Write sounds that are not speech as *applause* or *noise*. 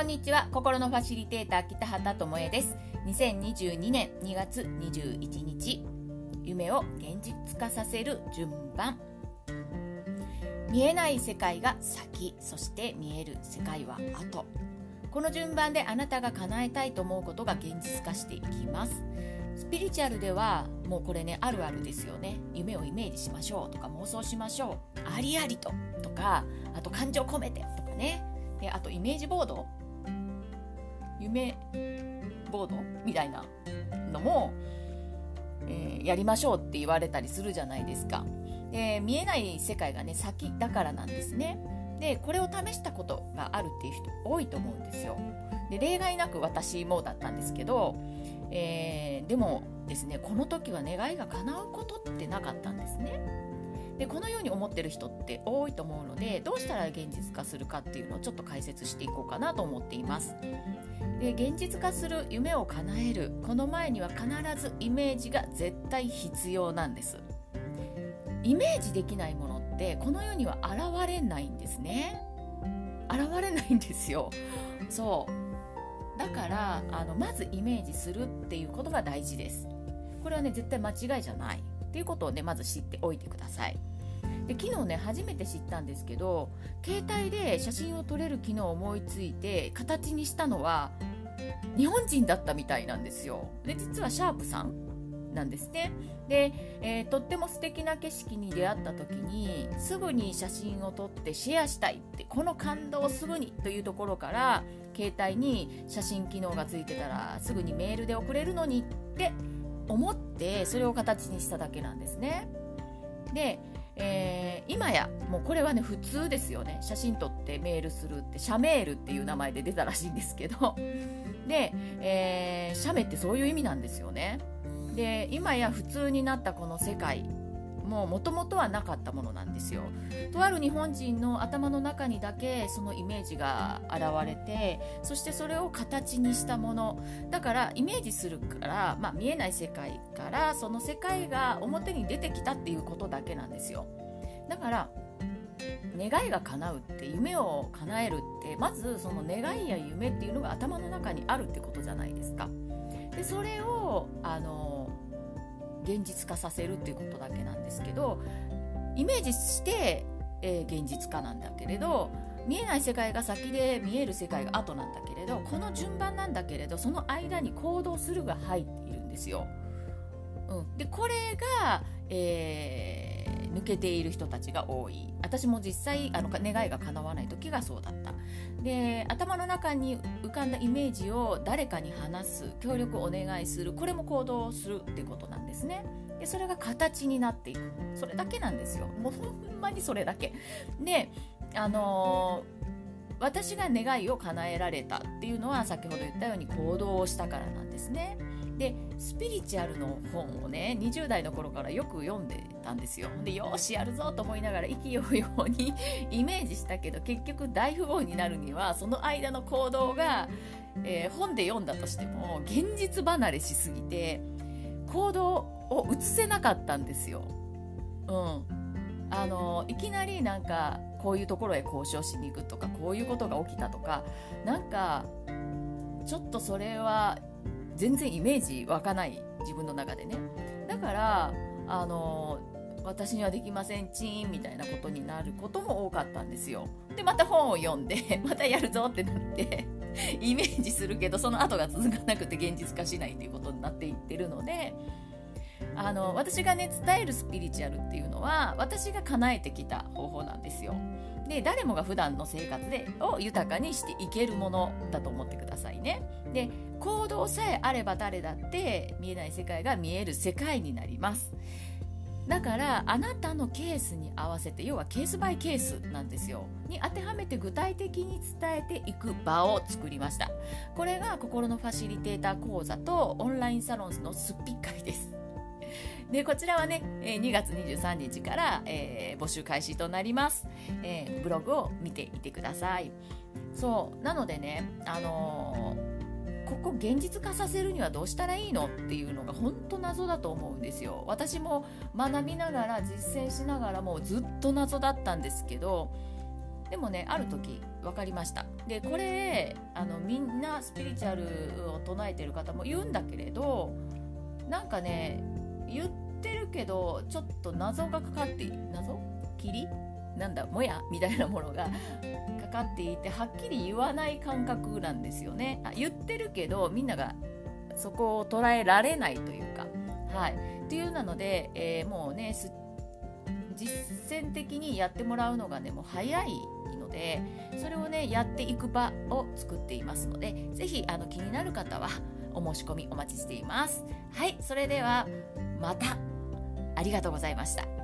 こんにちは。心のファシリテーター北畑智恵です。2022年2月21日夢を現実化させる順番。見えない世界が先そして見える世界は後。この順番であなたが叶えたいと思うことが現実化していきます。スピリチュアルではもうこれねあるあるですよね。夢をイメージしましょうとか妄想しましょう。ありありととかあと感情込めてとかね。であとイメージボード夢ボードみたいなのも、えー、やりましょうって言われたりするじゃないですか。で見えない世界がね先だからなんですね。でこれを試したことがあるっていう人多いと思うんですよ。で例外なく私もだったんですけど、えー、でもですねこの時は願いが叶うことってなかったんですね。でこのように思ってる人って多いと思うのでどうしたら現実化するかっていうのをちょっと解説していこうかなと思っていますで現実化する夢を叶える。この前には必ずイメージが絶対必要なんです。イメージできないものってこの世には現れないんですね。現れないんですよ。そう。だからあのまずイメージするっていうことが大事です。これはね絶対間違いじゃない。っていうことをねまず知っておいてください。で昨日ね初めて知ったんですけど携帯で写真を撮れる機能を思いついて形にしたのは日本人だったみたいなんですよ。で実はシャープさんなんですね。で、えー、とっても素敵な景色に出会った時にすぐに写真を撮ってシェアしたいってこの感動をすぐにというところから携帯に写真機能がついてたらすぐにメールで送れるのにって思ってそれを形にしただけなんですね。でえー、今やもうこれはね普通ですよね写真撮ってメールするってシャメールっていう名前で出たらしいんですけどで、えー、写メってそういう意味なんですよねで今や普通になったこの世界ももともとはなかったものなんですよ。とある日本人の頭の中にだけそのイメージが現れてそしてそれを形にしたものだからイメージするから、まあ、見えない世界からその世界が表に出てきたっていうことだけなんですよ。だから願いが叶うって夢を叶えるってまずその願いや夢っていうのが頭の中にあるってことじゃないですか。でそれをあの現実化させるっていうことだけなんですけどイメージして、えー、現実化なんだけれど見えない世界が先で見える世界が後なんだけれどこの順番なんだけれどその間に行動するが入っているんですよ。うん、でこれが、えー、抜けている人たちが多い。私も実際あの願いが叶わない時がそうだった。で頭の中に浮かんだイメージを誰かに話す協力をお願いするこれも行動するってことなんですね。でそれが形になっていく。それだけなんですよ。もうほんまにそれだけ。であのー私が願いを叶えられたっていうのは先ほど言ったように行動をしたからなんですね。でスピリチュアルの本をね20代の頃からよく読んでたんですよでよしやるぞと思いながら意気揚々に *laughs* イメージしたけど結局大富豪になるにはその間の行動が、えー、本で読んだとしても現実離れしすぎて行動を移せなかったんですよ。うん、あのいきなりなんかこういうところへ交渉しに行くとかこういうことが起きたとかなんかちょっとそれは全然イメージ湧かない自分の中でねだからあの私にはできませんチーンみたいなことになることも多かったんですよでまた本を読んで *laughs* またやるぞってなって *laughs* イメージするけどその後が続かなくて現実化しないということになっていってるのであの私がね伝えるスピリチュアルっていうのは私が叶えてきた方法なんですよ。で誰もが普段の生活でを豊かにしていけるものだと思ってくださいね。で行動さえあれば誰だって見えない世界が見える世界になります。だからあなたのケースに合わせて要はケースバイケースなんですよ。に当てはめて具体的に伝えていく場を作りました。これが心のファシリテーター講座とオンラインサロンのスピ会です。*laughs* でこちらはね、2月23日から、えー、募集開始となります、えー、ブログを見ていてください。そうなのでねあのー、ここ現実化させるにはどうしたらいいのっていうのが本当謎だと思うんですよ。私も学びながら実践しながらもうずっと謎だったんですけどでもねある時分かりました。でこれあのみんなスピリチュアルを唱えてる方も言うんだけれどなんかね言ってるけどちょっと謎がかかって謎？霧なんだもや？*laughs* みたいなものがかかっていてはっきり言わない感覚なんですよね。あ言ってるけどみんながそこを捉えられないというか。はい。っていうなので、えー、もうね実践的にやってもらうのがねもう早いのでそれをねやっていく場を作っていますので是非あの気になる方はお申し込みお待ちしています。はい。それではまた。ありがとうございました